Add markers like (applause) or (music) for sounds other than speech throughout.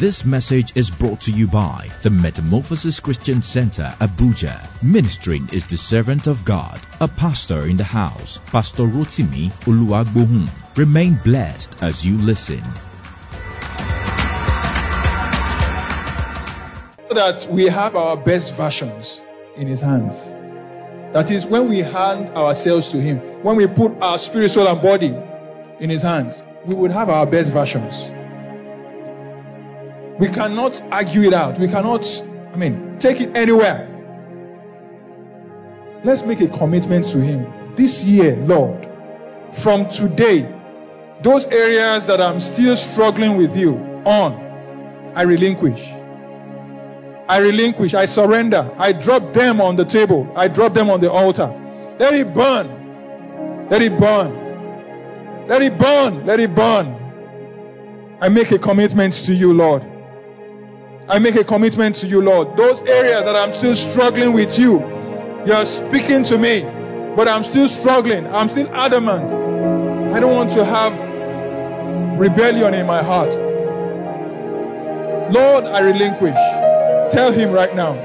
This message is brought to you by the Metamorphosis Christian Center, Abuja. Ministering is the servant of God, a pastor in the house, Pastor Rotimi Oluwagbohun. Remain blessed as you listen. That we have our best versions in His hands. That is when we hand ourselves to Him, when we put our spirit, soul, and body in His hands, we would have our best versions. We cannot argue it out. We cannot, I mean, take it anywhere. Let's make a commitment to Him. This year, Lord, from today, those areas that I'm still struggling with you on, I relinquish. I relinquish. I surrender. I drop them on the table. I drop them on the altar. Let it burn. Let it burn. Let it burn. Let it burn. I make a commitment to you, Lord. I make a commitment to you, Lord. Those areas that I'm still struggling with you, you are speaking to me, but I'm still struggling. I'm still adamant. I don't want to have rebellion in my heart. Lord, I relinquish. Tell him right now.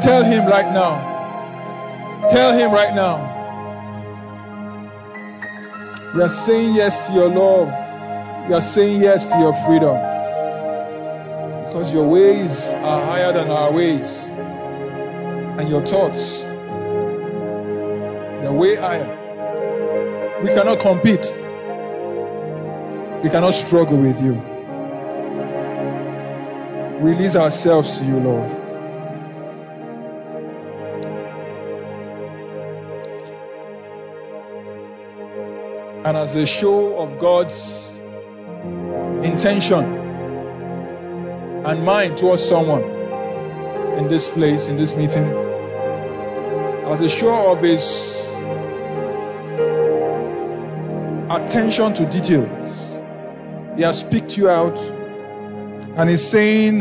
Tell him right now. Tell him right now. We are saying yes to your love. We are saying yes to your freedom. Because your ways are higher than our ways. And your thoughts, they're way higher. We cannot compete. We cannot struggle with you. Release ourselves to you, Lord. And as a show of God's intention and mind towards someone in this place, in this meeting, as a show of His attention to details, He has picked you out and He's saying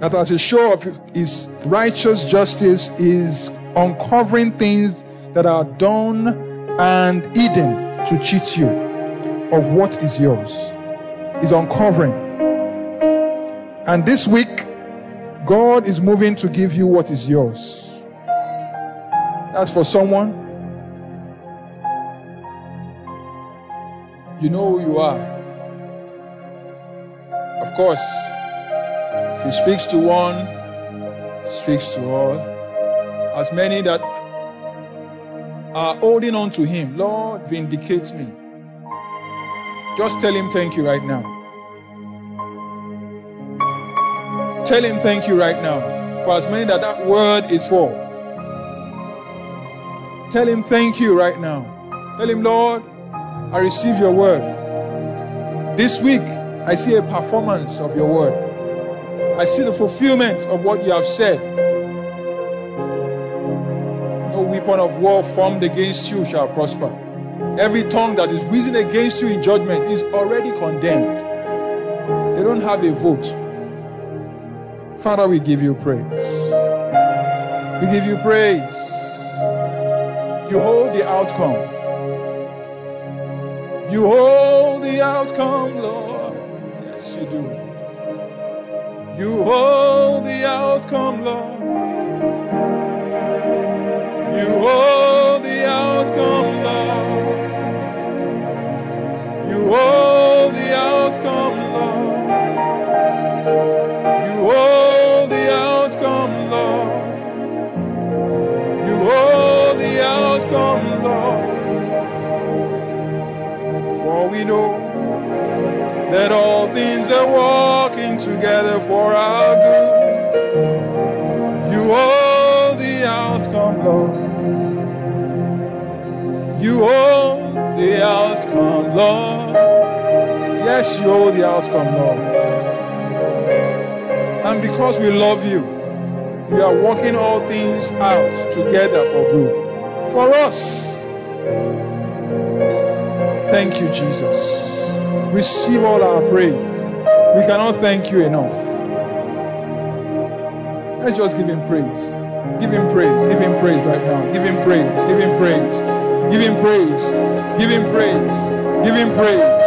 that as a show of His righteous justice, is uncovering things that are done and hidden to cheat you of what is yours. Is uncovering. And this week, God is moving to give you what is yours. That's for someone. You know who you are. Of course, if He speaks to one, speaks to all. As many that are holding on to Him, Lord, vindicate me. Just tell Him thank you right now. Tell Him thank you right now for as many that that word is for. Tell Him thank you right now. Tell Him, Lord, I receive your word. This week, I see a performance of your word. I see the fulfillment of what you have said. No weapon of war formed against you shall prosper. Every tongue that is risen against you in judgment is already condemned. They don't have a vote. Father, we give you praise. We give you praise. You hold the outcome. You hold the outcome, Lord. Yes, you do. You hold the outcome, Lord. Working all things out together for good. For us. Thank you, Jesus. Receive all our praise. We cannot thank you enough. Let's just give him praise. Give him praise. Give him praise right now. Give him praise. Give him praise. Give him praise. Give him praise. Give him praise.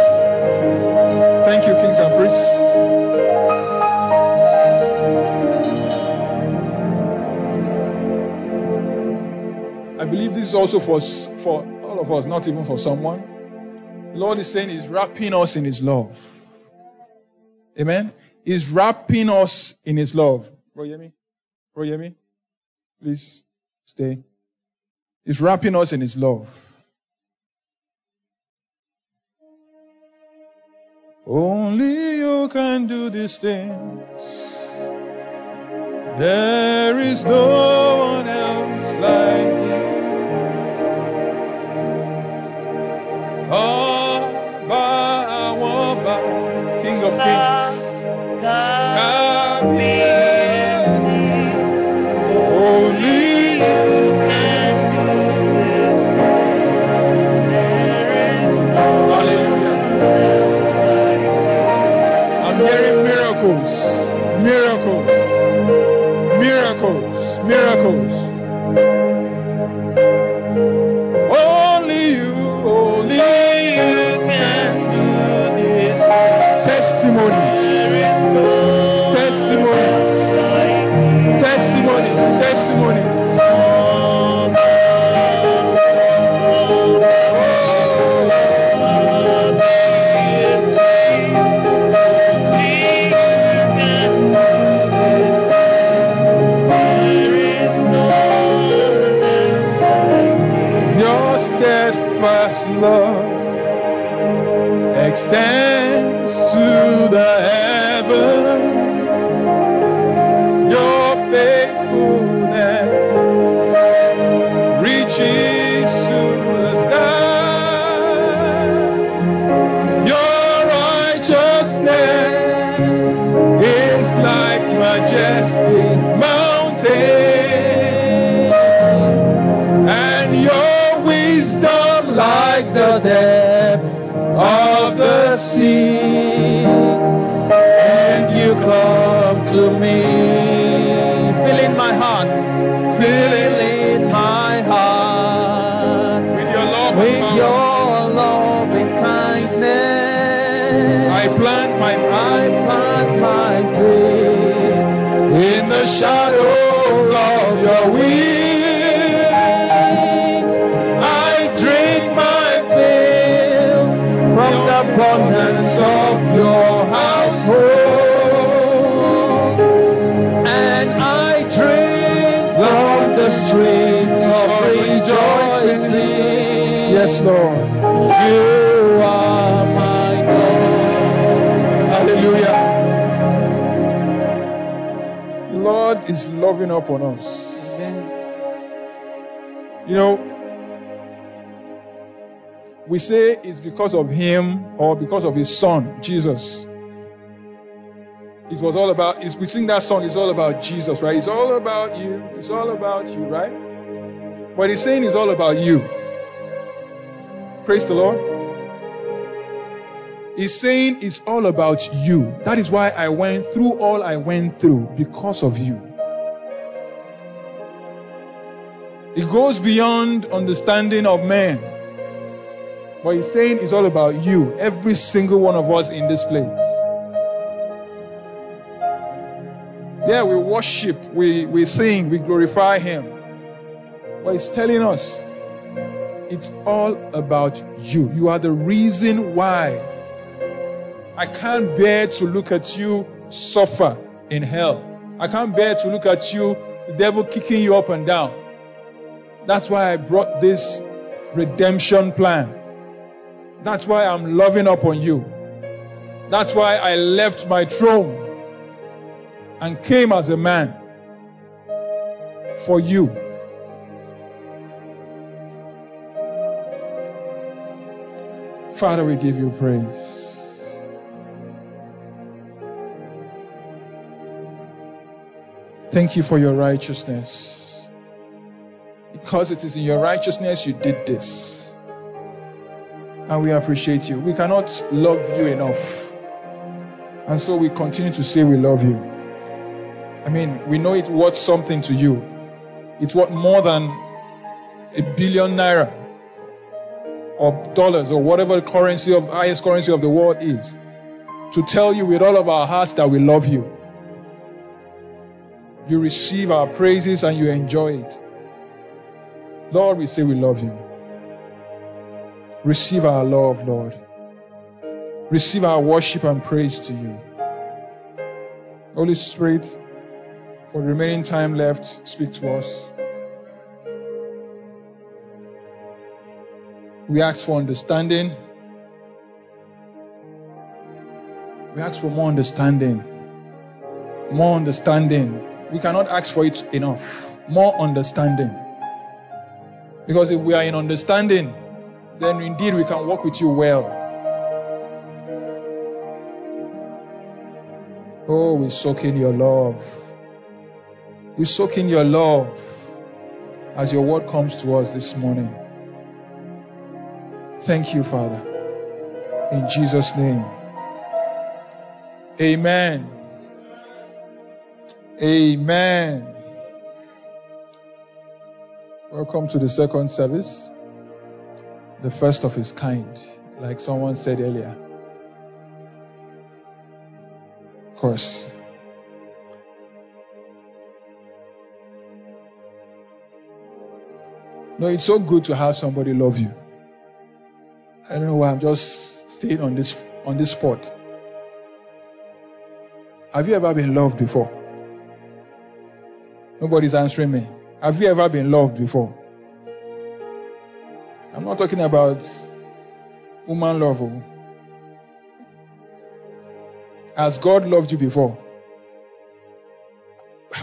Is also for, for all of us, not even for someone. Lord is saying He's wrapping us in His love. Amen. He's wrapping us in His love. Bro, me? Bro? Please stay. He's wrapping us in His love. Only you can do these things. There is no one else like streams of rejoicing. Yes, Lord. You are my God. Hallelujah. Lord is loving upon us. You know, we say it's because of him or because of his son, Jesus. It was all about, we sing that song, it's all about Jesus, right? It's all about you. It's all about you, right? What he's saying is all about you. Praise the Lord. He's saying it's all about you. That is why I went through all I went through because of you. It goes beyond understanding of man. But he's saying it's all about you, every single one of us in this place. Yeah, we worship, we, we sing, we glorify him. But he's telling us it's all about you. You are the reason why. I can't bear to look at you suffer in hell. I can't bear to look at you, the devil kicking you up and down. That's why I brought this redemption plan. That's why I'm loving up on you. That's why I left my throne and came as a man for you. Father, we give you praise. Thank you for your righteousness. Because it is in your righteousness you did this. And we appreciate you. We cannot love you enough. And so we continue to say we love you. I mean, we know it's worth something to you. It's worth more than a billion naira or dollars or whatever the currency of highest currency of the world is. to tell you with all of our hearts that we love you. You receive our praises and you enjoy it. Lord, we say we love you. Receive our love, Lord. Receive our worship and praise to you. Holy Spirit, for the remaining time left, speak to us. We ask for understanding. We ask for more understanding. More understanding. We cannot ask for it enough. More understanding. Because if we are in understanding, then indeed we can walk with you well. Oh, we soak in your love. We soak in your love as your word comes to us this morning. Thank you, Father. In Jesus' name. Amen. Amen. Welcome to the second service, the first of its kind, like someone said earlier. Of course. No, it's so good to have somebody love you. I don't know why I'm just staying on this on this spot. Have you ever been loved before? Nobody's answering me. Have you ever been loved before? I'm not talking about woman love. oh. Has God loved you before?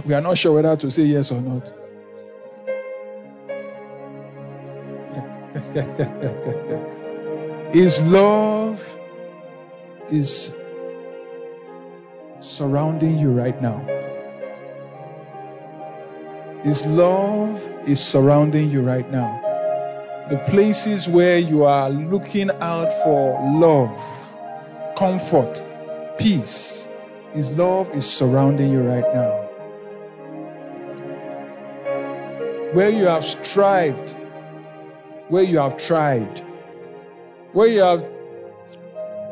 We are not sure whether to say yes or not. (laughs) His love is surrounding you right now. His love is surrounding you right now. The places where you are looking out for love, comfort, peace, His love is surrounding you right now. Where you have strived, where you have tried, where you have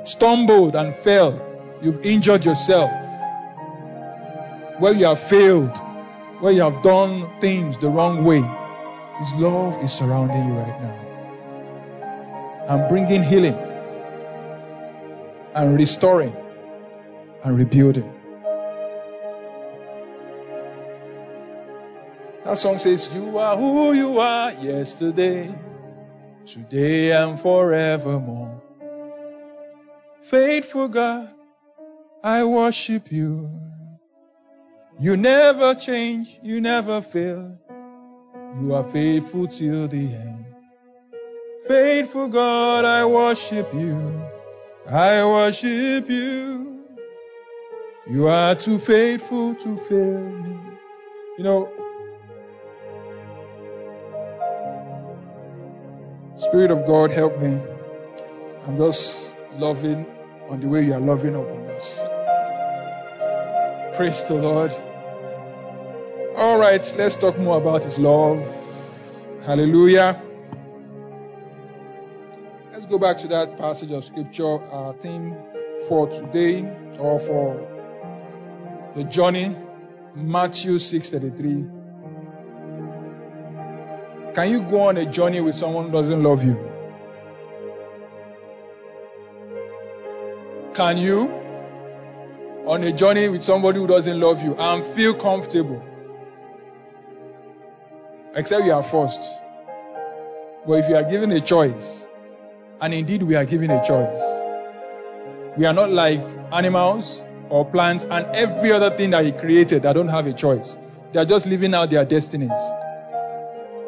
stumbled and fell, you've injured yourself, where you have failed, where you have done things the wrong way, His love is surrounding you right now and bringing healing and restoring and rebuilding. That song says, You are who you are yesterday, today, and forevermore. Faithful God, I worship you. You never change, you never fail. You are faithful till the end. Faithful God, I worship you. I worship you. You are too faithful to fail me. You know, Spirit of God, help me. I'm just loving on the way you are loving upon us. Praise the Lord. All right, let's talk more about His love. Hallelujah. Let's go back to that passage of Scripture, our theme for today or for the journey, Matthew 6:33. Can you go on a journey with someone who doesn't love you? Can you? On a journey with somebody who doesn't love you and feel comfortable? Except you are forced. But if you are given a choice, and indeed we are given a choice, we are not like animals or plants and every other thing that He created that don't have a choice. They are just living out their destinies.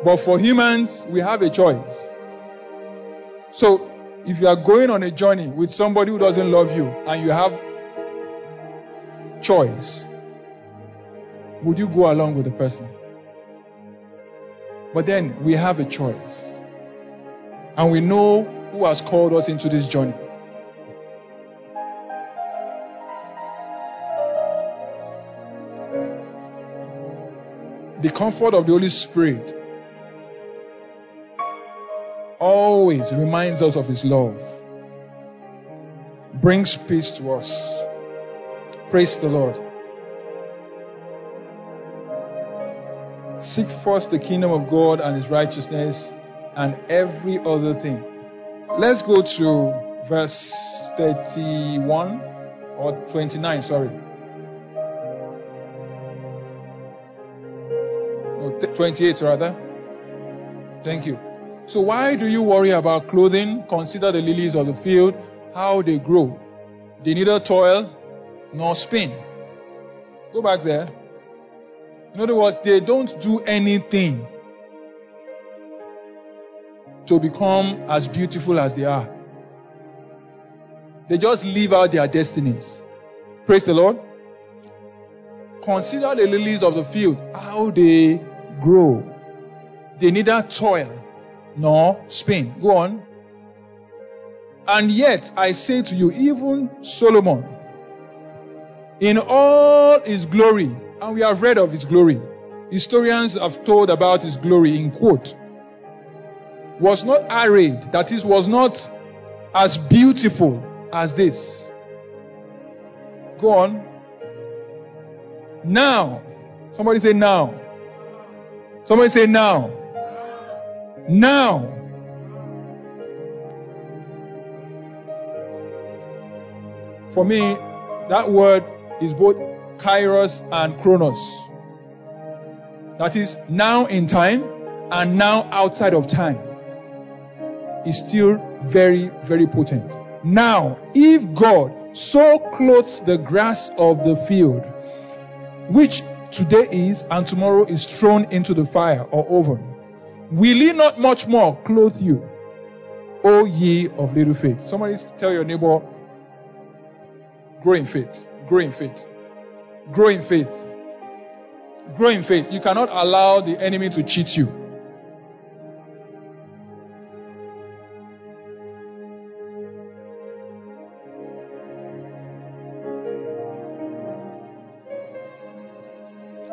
But for humans, we have a choice. So, if you are going on a journey with somebody who doesn't love you and you have choice, would you go along with the person? But then we have a choice. And we know who has called us into this journey. The comfort of the Holy Spirit always reminds us of His love, brings peace to us. Praise the Lord. Seek first the kingdom of God and his righteousness, and every other thing. Let's go to verse 31 or 29, sorry. Oh, no, 28 rather. Thank you. So, why do you worry about clothing? Consider the lilies of the field, how they grow. They neither toil nor spin. Go back there. In other words, they don't do anything to become as beautiful as they are. They just live out their destinies. Praise the Lord. Consider the lilies of the field, how they grow. They neither toil nor spin. Go on. And yet, I say to you, even Solomon, in all his glory, and we have read of his glory. Historians have told about his glory in quote. Was not arrayed, that is, was not as beautiful as this. Go on. Now. Somebody say now. Somebody say now. Now. For me, that word is both kairos and chronos. That is now in time and now outside of time. Is still very, very potent. Now, if God so clothes the grass of the field, which today is and tomorrow is thrown into the fire or oven, will he not much more clothe you, O ye of little faith? Somebody tell your neighbor, grow in faith, grow in faith. Grow in faith. Grow in faith. You cannot allow the enemy to cheat you.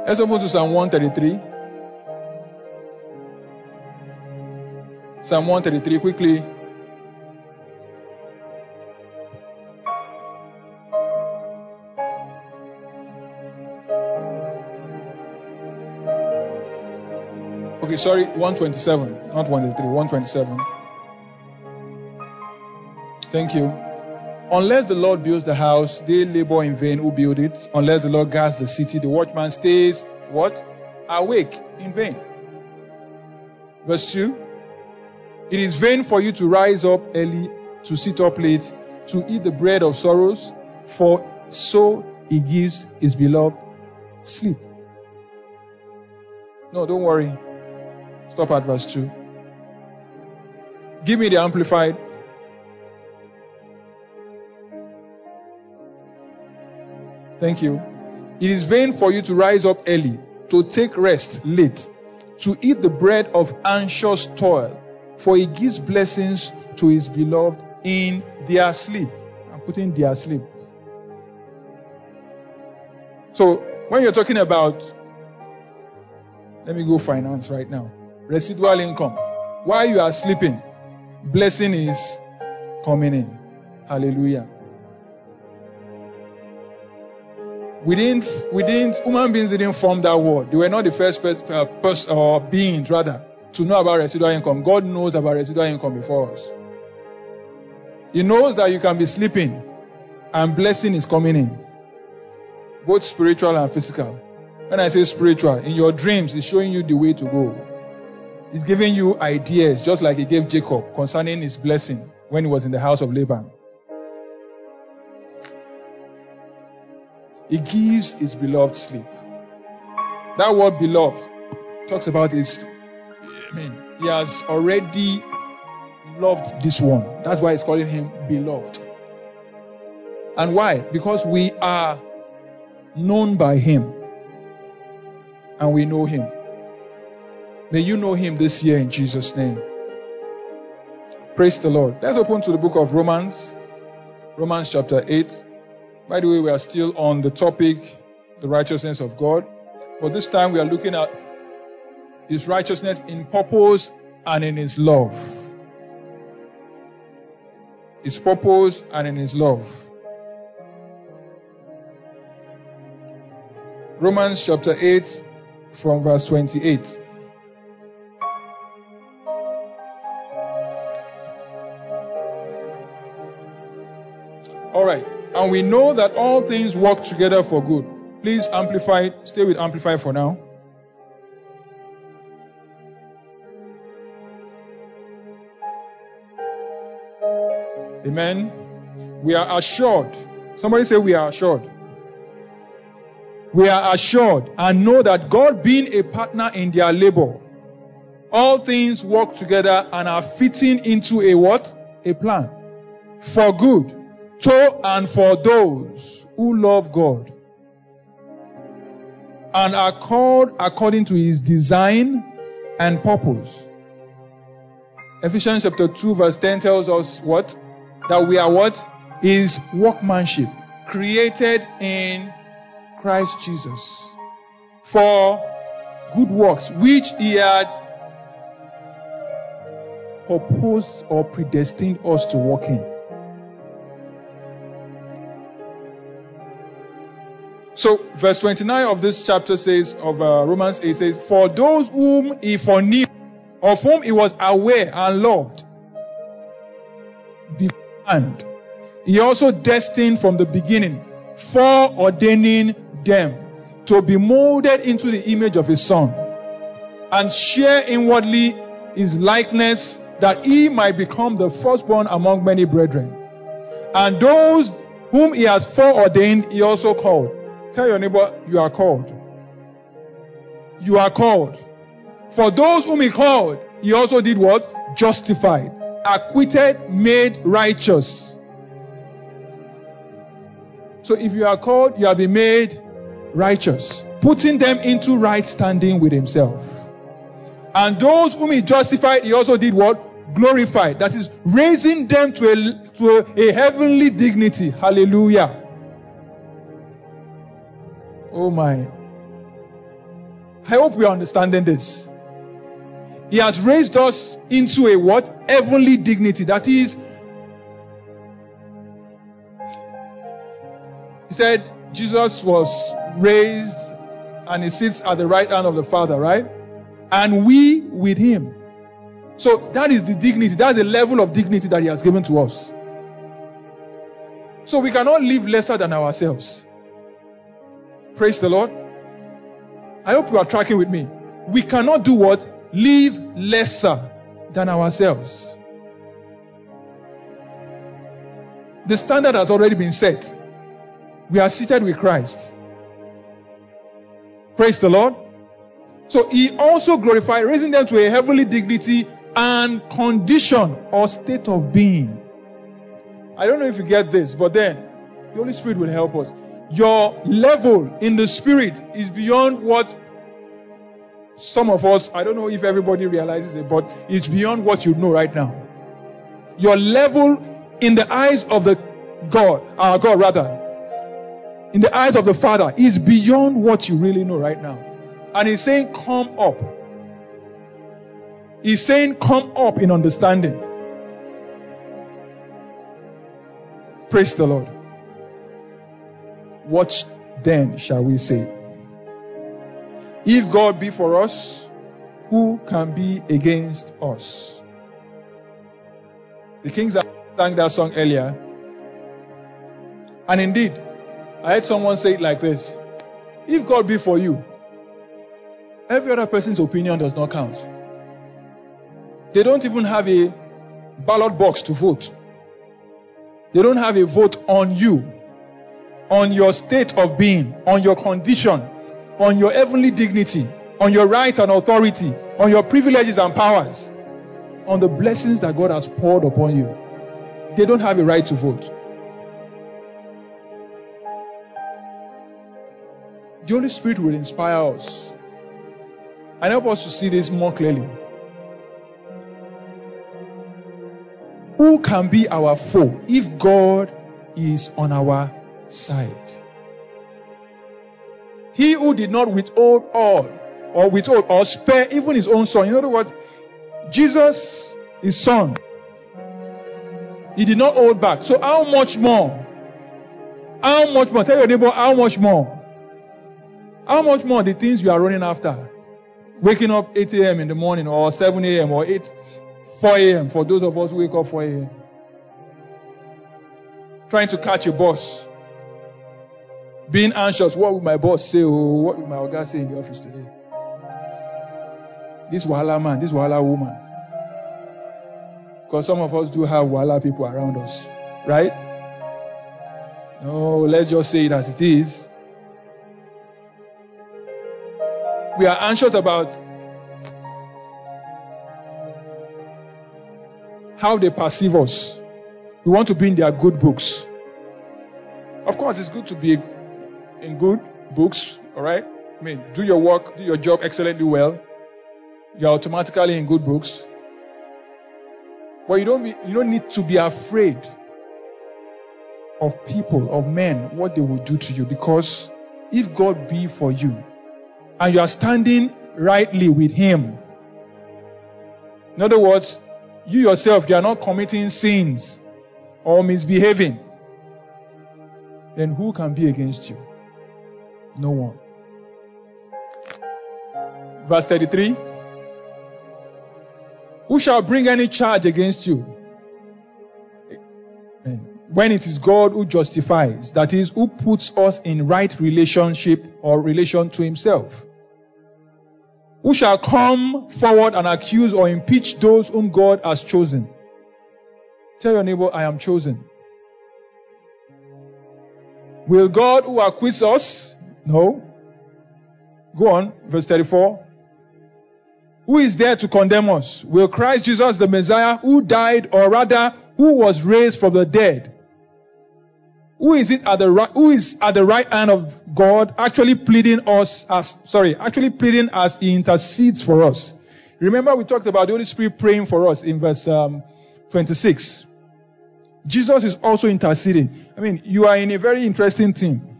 Let's open to Psalm 133. Psalm 133, quickly. Okay, sorry, 127, not 183, 127. Thank you. Unless the Lord builds the house, they labor in vain who build it. Unless the Lord guards the city, the watchman stays what? Awake in vain. Verse 2. It is vain for you to rise up early, to sit up late, to eat the bread of sorrows, for so he gives his beloved sleep. No, don't worry. Stop at verse 2. Give me the amplified. Thank you. It is vain for you to rise up early, to take rest late, to eat the bread of anxious toil, for he gives blessings to his beloved in their sleep. I'm putting their sleep. So, when you're talking about, let me go finance right now residual income. While you are sleeping, blessing is coming in. Hallelujah. We didn't, we didn't, human beings didn't form that world. They were not the first person, uh, pers- or beings rather, to know about residual income. God knows about residual income before us. He knows that you can be sleeping and blessing is coming in. Both spiritual and physical. When I say spiritual, in your dreams, it's showing you the way to go. He's giving you ideas, just like he gave Jacob concerning his blessing when he was in the house of Laban. He gives his beloved sleep. That word beloved talks about his, He has already loved this one. That's why he's calling him beloved. And why? Because we are known by him and we know him. May you know him this year in Jesus' name. Praise the Lord. Let's open to the book of Romans, Romans chapter 8. By the way, we are still on the topic, the righteousness of God. But this time we are looking at his righteousness in purpose and in his love. His purpose and in His love. Romans chapter 8 from verse 28. All right. And we know that all things work together for good. Please amplify, stay with amplify for now. Amen. We are assured. Somebody say we are assured. We are assured and know that God being a partner in their labor, all things work together and are fitting into a what? A plan. For good. To and for those who love God and are called according to his design and purpose. Ephesians chapter 2 verse 10 tells us what? That we are what? Is workmanship created in Christ Jesus for good works which he had proposed or predestined us to walk in. So, verse 29 of this chapter says, of uh, Romans 8 says, For those whom he foreknew, of whom he was aware and loved, beforehand, he also destined from the beginning, foreordaining them to be molded into the image of his son, and share inwardly his likeness, that he might become the firstborn among many brethren. And those whom he has foreordained, he also called. Tell your neighbor, you are called. You are called. For those whom he called, he also did what? Justified, acquitted, made righteous. So if you are called, you have been made righteous, putting them into right standing with himself. And those whom he justified, he also did what? Glorified. That is, raising them to a, to a, a heavenly dignity. Hallelujah. Oh my. I hope we are understanding this. He has raised us into a what? Heavenly dignity. That is, he said Jesus was raised and he sits at the right hand of the Father, right? And we with him. So that is the dignity, that's the level of dignity that he has given to us. So we cannot live lesser than ourselves. Praise the Lord. I hope you are tracking with me. We cannot do what? Live lesser than ourselves. The standard has already been set. We are seated with Christ. Praise the Lord. So he also glorified, raising them to a heavenly dignity and condition or state of being. I don't know if you get this, but then the Holy Spirit will help us your level in the spirit is beyond what some of us, I don't know if everybody realizes it, but it's beyond what you know right now. Your level in the eyes of the God, our God rather, in the eyes of the Father is beyond what you really know right now. And He's saying, come up. He's saying, come up in understanding. Praise the Lord. What then shall we say? If God be for us, who can be against us? The kings sang that song earlier. And indeed, I heard someone say it like this If God be for you, every other person's opinion does not count. They don't even have a ballot box to vote. They don't have a vote on you on your state of being, on your condition, on your heavenly dignity, on your rights and authority, on your privileges and powers, on the blessings that God has poured upon you. They don't have a right to vote. The Holy Spirit will inspire us and help us to see this more clearly. Who can be our foe if God is on our side. He who did not withhold all, or withhold, or spare even his own son. In other words, Jesus, his son, He did not hold back. So how much more? How much more? Tell your neighbor how much more? How much more the things you are running after? Waking up 8 a.m. in the morning or 7 a.m. or 8, 4 a.m. for those of us who wake up 4 a.m. Trying to catch a bus. Being anxious. What will my boss say? Oh, what will my guy say in the office today? This Wahala man, this Wahala woman. Because some of us do have Wahala people around us. Right? No, let's just say it as it is. We are anxious about how they perceive us. We want to be in their good books. Of course, it's good to be in good books, all right? I mean, do your work, do your job excellently well. You're automatically in good books. But you don't, be, you don't need to be afraid of people, of men, what they will do to you. Because if God be for you, and you are standing rightly with Him, in other words, you yourself, you are not committing sins or misbehaving, then who can be against you? No one. Verse 33 Who shall bring any charge against you? When it is God who justifies, that is, who puts us in right relationship or relation to Himself. Who shall come forward and accuse or impeach those whom God has chosen? Tell your neighbor, I am chosen. Will God who acquits us? No. Go on, verse 34. Who is there to condemn us? Will Christ Jesus, the Messiah, who died, or rather, who was raised from the dead? Who is it at the right, who is at the right hand of God actually pleading us as, sorry, actually pleading as he intercedes for us? Remember we talked about the Holy Spirit praying for us in verse um, 26. Jesus is also interceding. I mean, you are in a very interesting thing.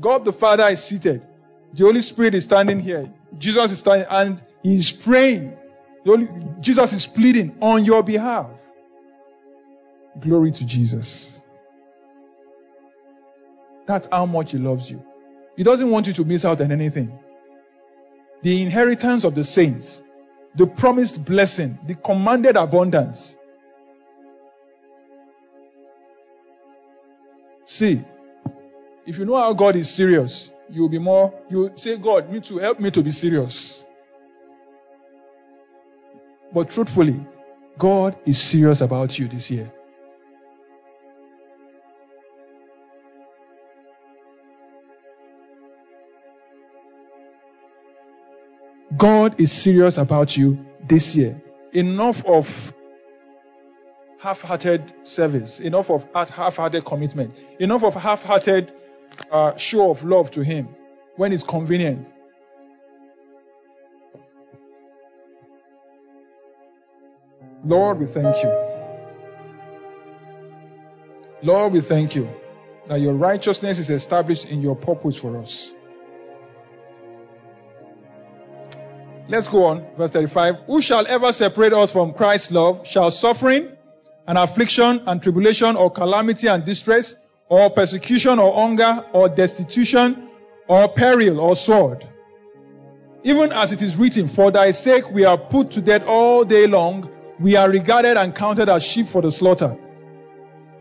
God the Father is seated. The Holy Spirit is standing here. Jesus is standing and he is praying. Holy, Jesus is pleading on your behalf. Glory to Jesus. That's how much he loves you. He doesn't want you to miss out on anything. The inheritance of the saints, the promised blessing, the commanded abundance. See, if you know how God is serious, you'll be more, you say, God, me to help me to be serious. But truthfully, God is serious about you this year. God is serious about you this year. Enough of half hearted service, enough of half hearted commitment, enough of half hearted uh, show of love to Him when it's convenient. Lord, we thank you. Lord, we thank you that your righteousness is established in your purpose for us. Let's go on. Verse 35. Who shall ever separate us from Christ's love? Shall suffering and affliction and tribulation or calamity and distress or persecution or hunger or destitution or peril or sword? Even as it is written, for thy sake we are put to death all day long. We are regarded and counted as sheep for the slaughter.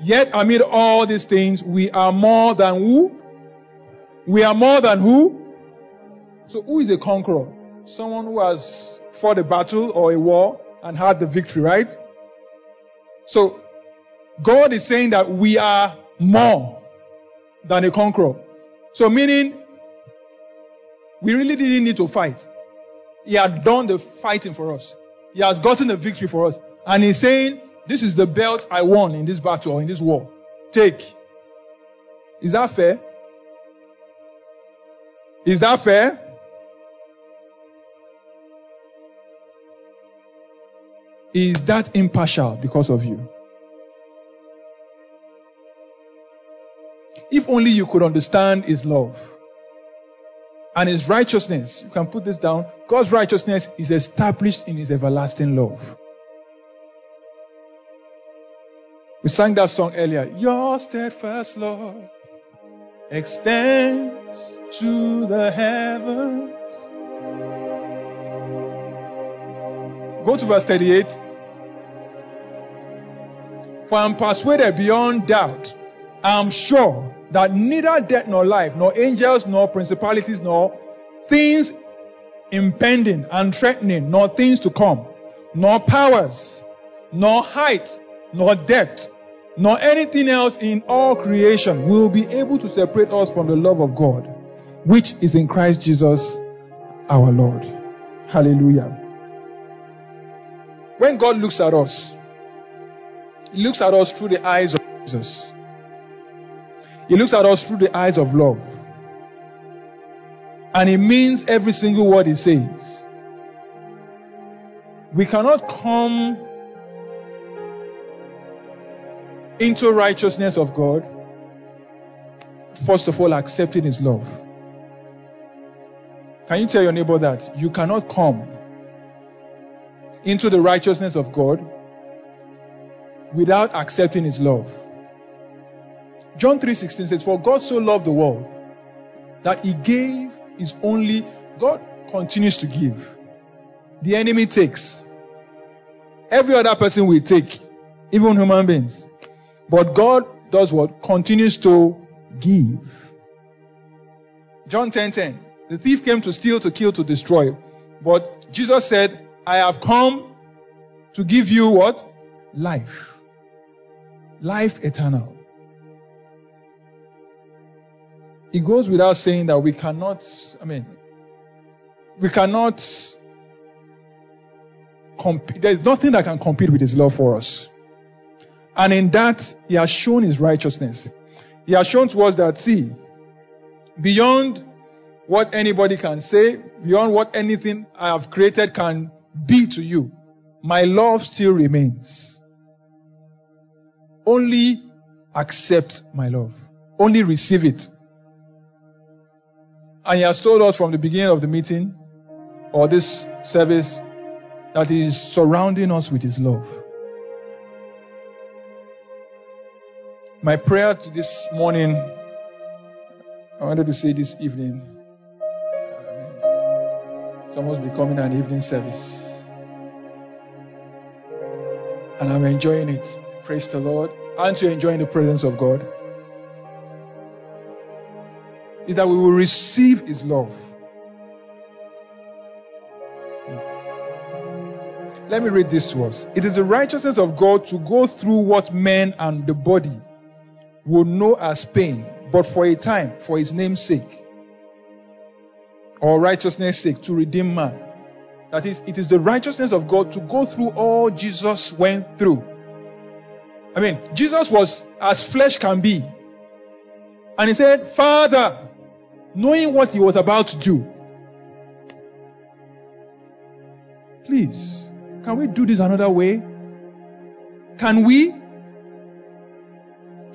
Yet amid all these things, we are more than who? We are more than who? So who is a conqueror? Someone who has fought a battle or a war and had the victory, right? So, God is saying that we are more than a conqueror. So, meaning, we really didn't need to fight. He had done the fighting for us. He has gotten the victory for us. And He's saying, This is the belt I won in this battle in this war. Take. Is that fair? Is that fair? is that impartial because of you. If only you could understand His love and His righteousness, you can put this down. God's righteousness is established in His everlasting love. We sang that song earlier. Your steadfast love extends to the heavens. Go to verse 38. For I'm persuaded beyond doubt, I'm sure that neither death nor life, nor angels, nor principalities, nor things impending and threatening, nor things to come, nor powers, nor height, nor depth, nor anything else in all creation will be able to separate us from the love of God, which is in Christ Jesus our Lord. Hallelujah. When God looks at us, He looks at us through the eyes of Jesus. He looks at us through the eyes of love. And He means every single word He says. We cannot come into righteousness of God, first of all, accepting His love. Can you tell your neighbor that? You cannot come into the righteousness of God without accepting His love. John 3:16 says, "For God so loved the world that He gave His only." God continues to give. The enemy takes. Every other person will take, even human beings. But God does what? Continues to give. John 10:10. 10, 10, the thief came to steal, to kill, to destroy. But Jesus said, I have come to give you what? Life. Life eternal. It goes without saying that we cannot, I mean, we cannot compete. There's nothing that can compete with His love for us. And in that, He has shown His righteousness. He has shown to us that, see, beyond what anybody can say, beyond what anything I have created can be to you, my love still remains. Only accept my love. Only receive it. And he has told us from the beginning of the meeting or this service that he is surrounding us with his love. My prayer to this morning, I wanted to say this evening, it's almost becoming an evening service. And I'm enjoying it. Praise the Lord. Aren't you enjoying the presence of God? Is that we will receive His love. Let me read this to us. It is the righteousness of God to go through what men and the body will know as pain, but for a time, for His name's sake, or righteousness' sake, to redeem man. That is, it is the righteousness of God to go through all Jesus went through. I mean, Jesus was as flesh can be. And he said, Father, knowing what he was about to do, please, can we do this another way? Can we?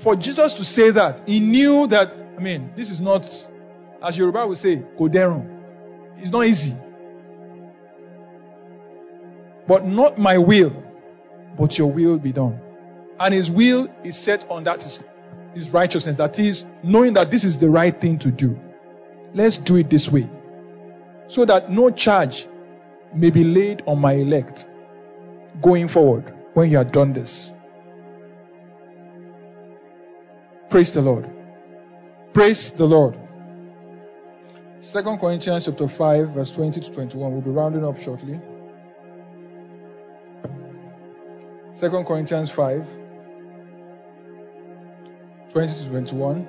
For Jesus to say that, he knew that, I mean, this is not, as Yoruba would say, koderun. It's not easy. But not my will, but your will be done. And his will is set on that is his righteousness. That is knowing that this is the right thing to do. Let's do it this way. So that no charge may be laid on my elect going forward when you have done this. Praise the Lord. Praise the Lord. Second Corinthians chapter 5, verse 20 to 21. We'll be rounding up shortly. 2 Corinthians 5, 20 to 21.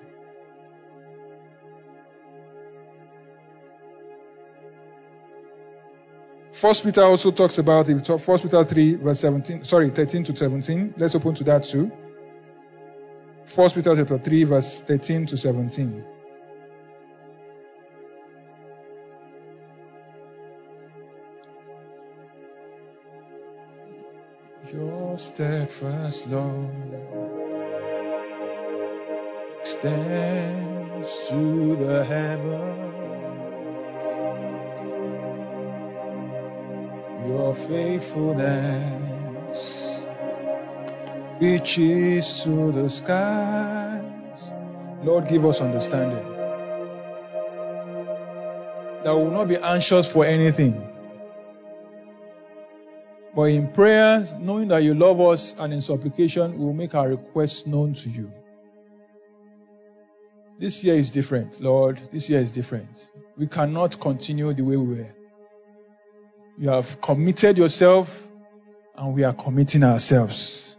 First Peter also talks about it. First Peter 3, verse 17. Sorry, 13 to 17. Let's open to that too. First Peter chapter 3, verse 13 to 17. Your steadfast love extends to the heavens Your faithfulness reaches to the skies. Lord, give us understanding. That we will not be anxious for anything. But in prayers, knowing that you love us and in supplication, we will make our requests known to you. This year is different, Lord. This year is different. We cannot continue the way we were. You have committed yourself, and we are committing ourselves.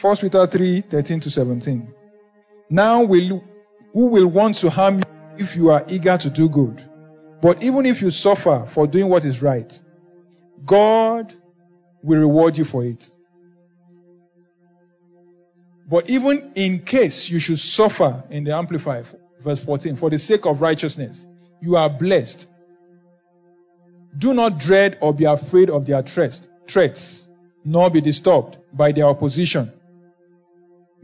1 Peter 3 13 to 17. Now, will, who will want to harm you if you are eager to do good? But even if you suffer for doing what is right, God will reward you for it. But even in case you should suffer in the Amplified, verse 14, for the sake of righteousness, you are blessed. Do not dread or be afraid of their threats, nor be disturbed by their opposition.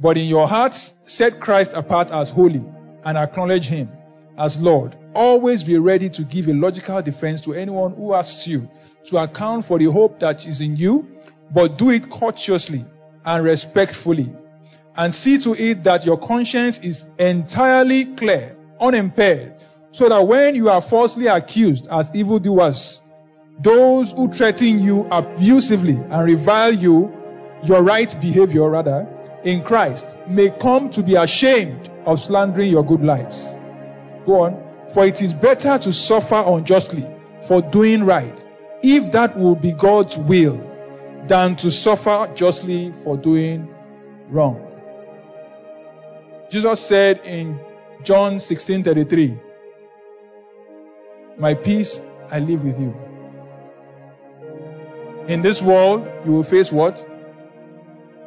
But in your hearts, set Christ apart as holy and acknowledge him as Lord. Always be ready to give a logical defense to anyone who asks you to account for the hope that is in you, but do it courteously and respectfully. And see to it that your conscience is entirely clear, unimpaired, so that when you are falsely accused as evildoers, those who threaten you abusively and revile you, your right behavior rather, in Christ, may come to be ashamed of slandering your good lives. Go on. For it is better to suffer unjustly for doing right if that will be God's will, than to suffer justly for doing wrong. Jesus said in John 16:33, "My peace I leave with you." In this world, you will face what?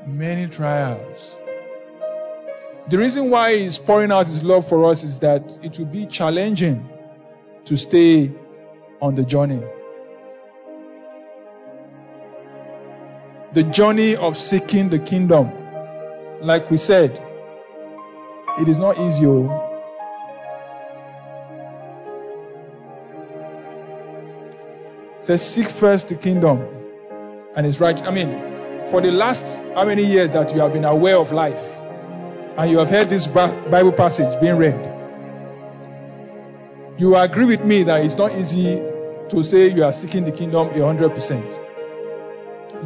Many trials. The reason why He's pouring out His love for us is that it will be challenging to stay on the journey. the journey of seeking the kingdom. Like we said, it is not easy. Oh. It says, seek first the kingdom and its right. I mean, for the last how many years that you have been aware of life and you have heard this Bible passage being read, you agree with me that it's not easy to say you are seeking the kingdom 100%.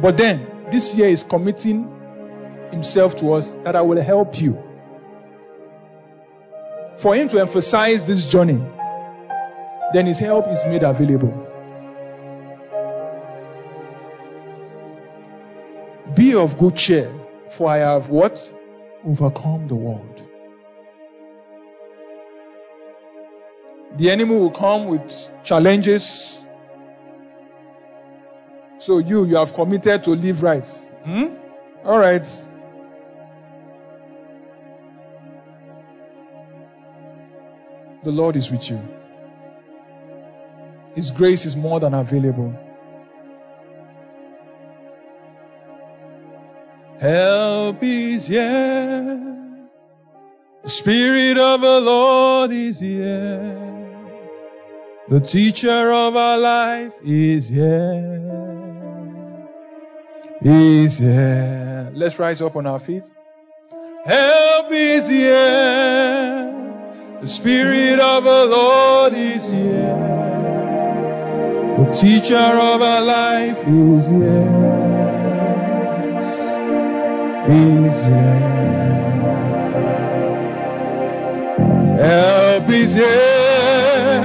But then, this year is committing himself to us that I will help you. For him to emphasize this journey, then his help is made available. Be of good cheer, for I have what? Overcome the world. The enemy will come with challenges, so you, you have committed to live right. Hmm? All right. The Lord is with you. His grace is more than available. Help is here. The Spirit of the Lord is here. The teacher of our life is here is here. Let's rise up on our feet. Help is here. The Spirit of the Lord is here. The teacher of our life is here. Help is here.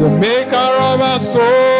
The maker of our soul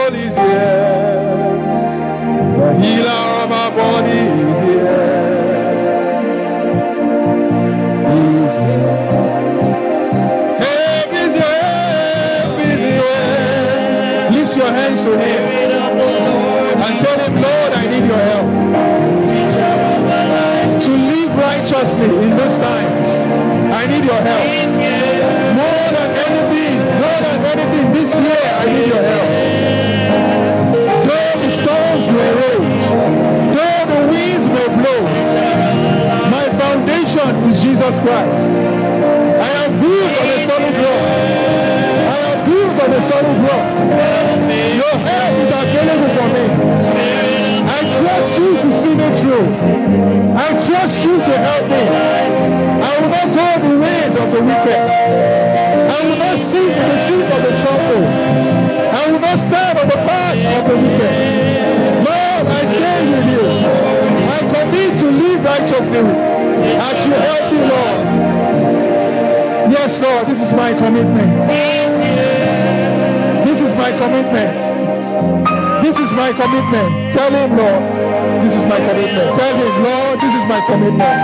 my commitment.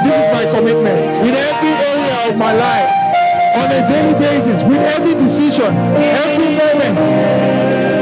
This is my commitment. In every area of my life, on a daily basis, with every decision, every moment.